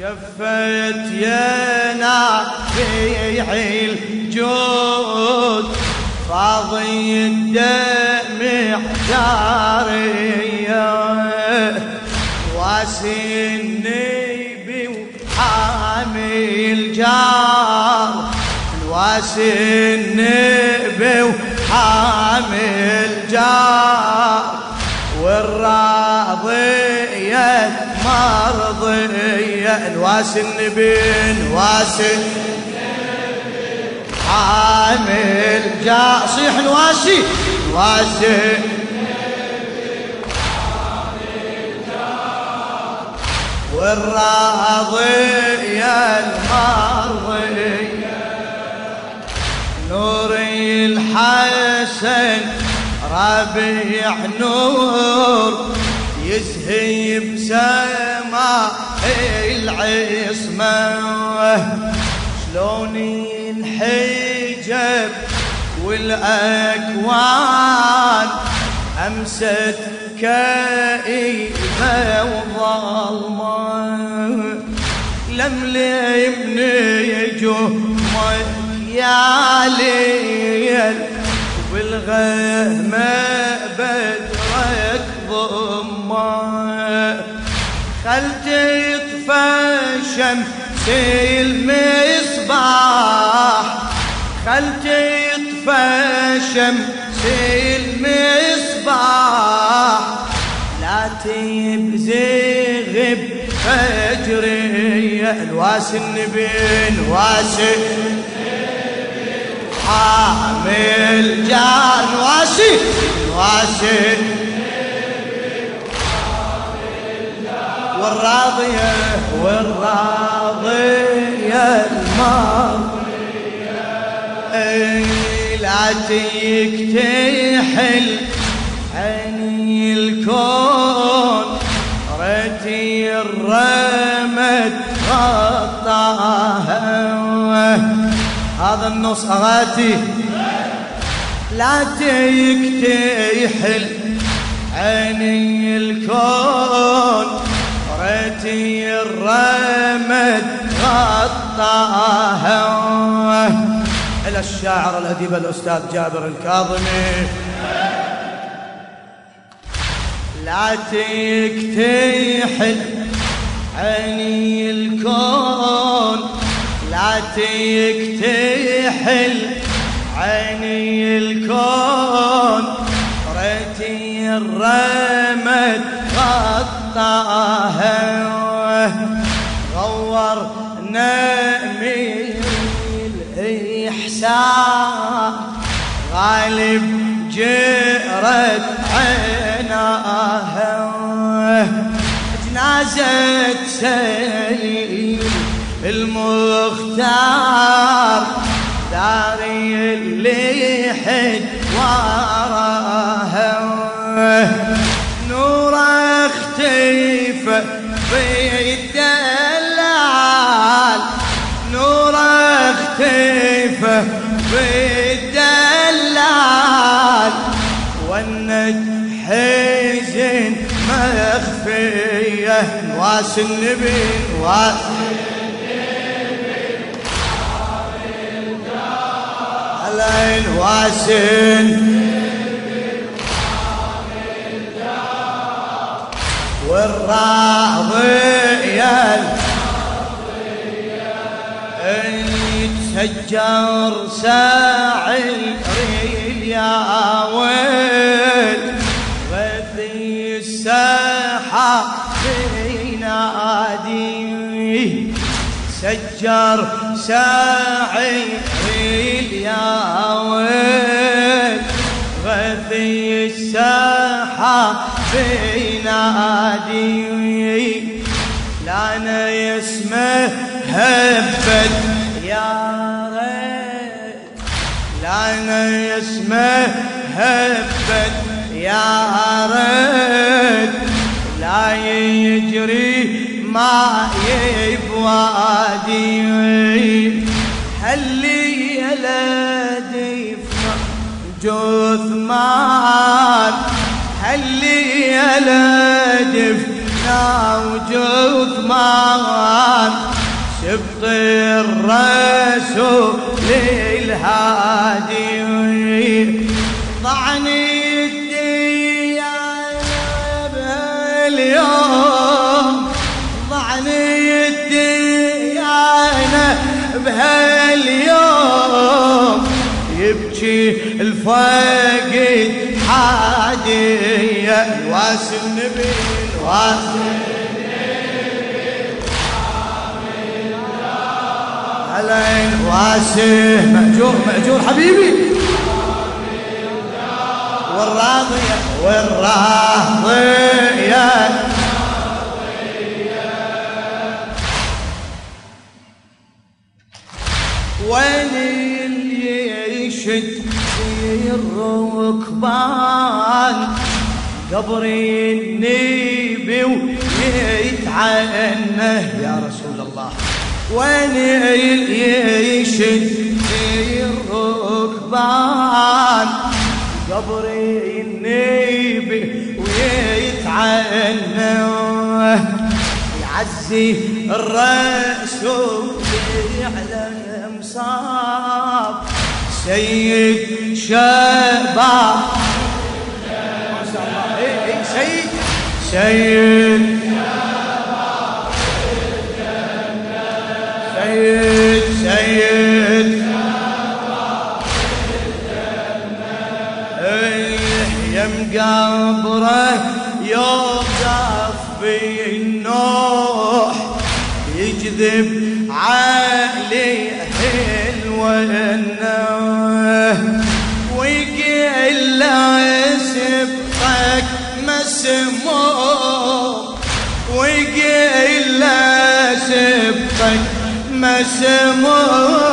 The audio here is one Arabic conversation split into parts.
جفت يا نافع الجود فاضي الدمع جارية واسي النبي وحامي الجار النبي وحامي الجار والراضية مرضية نواس النبي نواس حامل جاء صيح نواسي نواسي. والراضية المرضية نوري الحسن ربيع نور. يزهي بسماء العصمة؟ شلون ينحجب والأكوان؟ أمست كئيبة وظلمة. لملم نجومك يا ليل بالغهمة بدرك ضمه خل تطفى شمس المصباح خل تطفى شمس المصباح لا تبزغ بفجري الواس النبي الواس حامل جان واسي. واسي. والراضية والراضية الماضية. لا تكتحل عيني الكون. رتي الرمد غطاها. هذا النص أغاتي. لا تكتحل عيني الكون. رتي الرمد غطاها إلى الشاعر الأديب الأستاذ جابر الكاظمي. لا تكتحل عيني الكون. لا تكتحل عيني الكون. رتي الرمد غطاها غور نمي الإحسان غالب جرت عيناها جنازة سيد اختيفه بالدلال نور اختيفه بالدلال. والنجم حزن مخفية نواس النبي نواس علين واسن والراضية يتسجر ساعي يا ويل. غثي الساحة في نادي سجر ساعي يا ويل. غثي الساحة في نادي لانا يسمه هبت يا ريت لانا يسمه هبت يا ريت لا يجري ما يبوادي هلي يا لدي جثمان هلي يا لدف وجثمان سبط الرسول الهادي ضعني الديانة اليوم ضعني الديانة بهاليوم. يبكي الفقد حادية الواسم نبي. الواسم علين واسه مأجور مأجور حبيبي. والراضية والراضية الركبان قبر النبي ويتعنه. يا رسول الله وين يشد الركبان؟ قبر النبي ويتعنى يعزي الرسول على مصاب سيد شباب. ما شاء الله. إيه سيد سيد سيد مسموم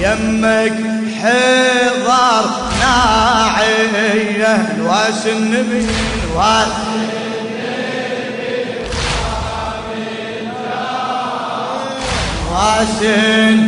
يمك حضر ناعية الواس النبي الواس واسن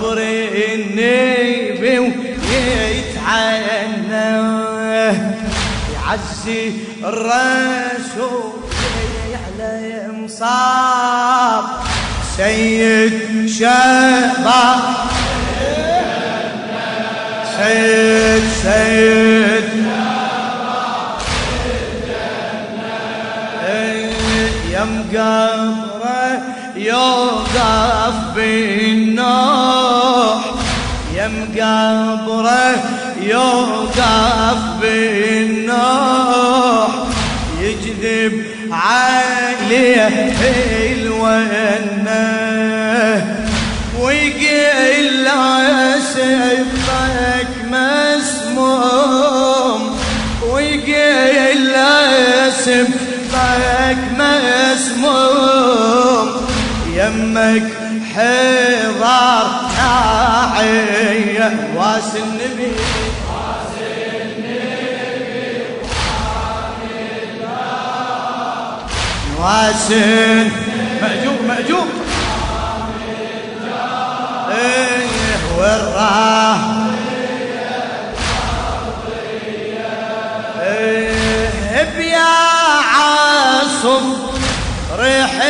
قبر النبي ويتعنى يعزي الرسول على مصاب سيد شباب. سيد سيد يا مقبره يوقف بالنوح يا مقبره يوقف بالنوح يجذب عليه يمك حضار ناعية واس النبي واسن. مأجور مأجور. إيه والراه إيه بيا عاصف ريح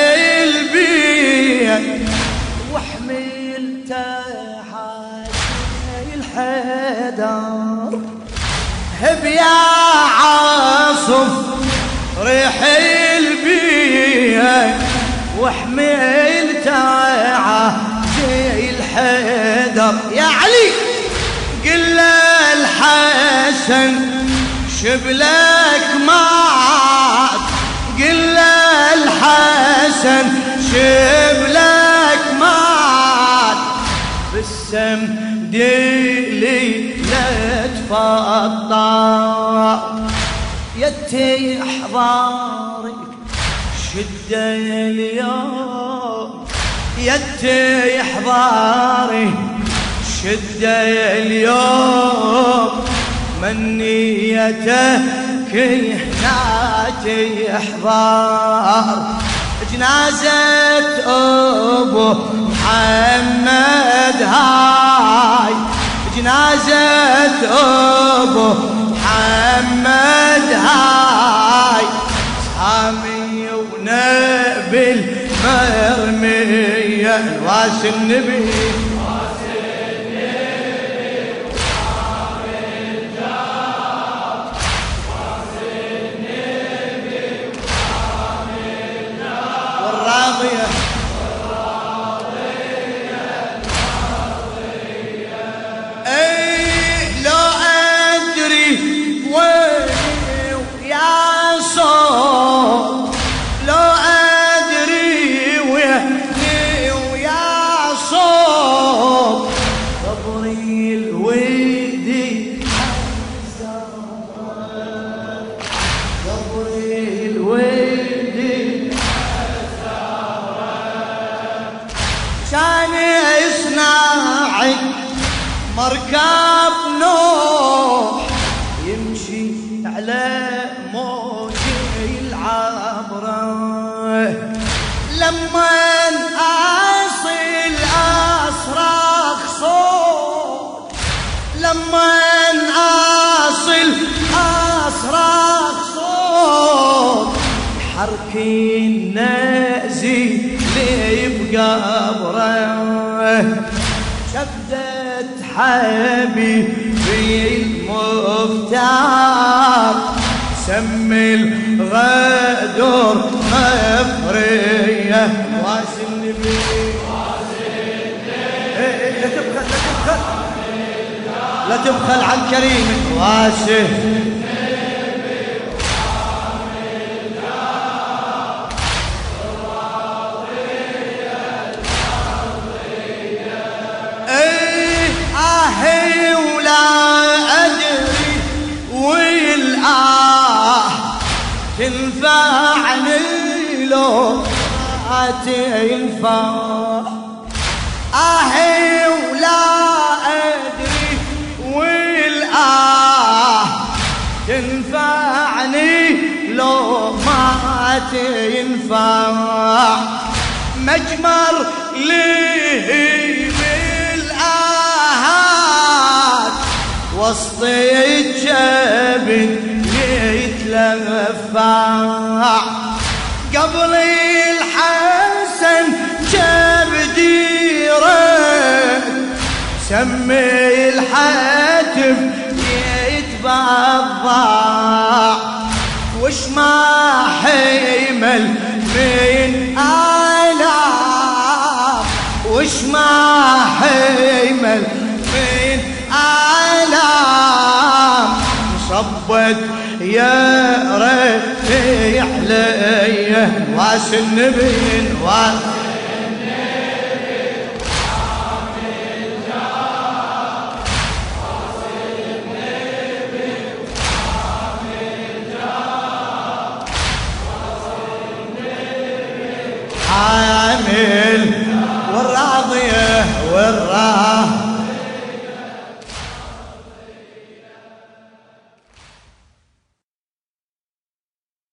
الحسن شبلك مات قل الحسن شبلك مات بالسم ديلي لا تفطر يتي أحضارك شدة اليوم. يتي أحضاري شدة اليوم. من نيته كهنات يحضر جنازة أبو محمد هاي. جنازة أبو محمد هاي. سامي ونبل مرمية الواس النبي. مركب نوح يمشي على موج العبرة لما أصل أصرخ صوت. لما أصل أصرخ صوت. حرك النازي ليبقى بره شبدة حبيبي المختار سم الغدر مفرية واس النبي لا تبخل. لا تبخل عن كريم. واسه. تنفع اهي ولا ادري والاه تنفعني لو ما تنفع مجمر لي بالآهات وسط الجبن يتلفع. قبل سمي الحاتف يتبضع وش ما حيمل من آلاف وش ما حيمل من آلاف صبت يا ريت علي واس النبي واس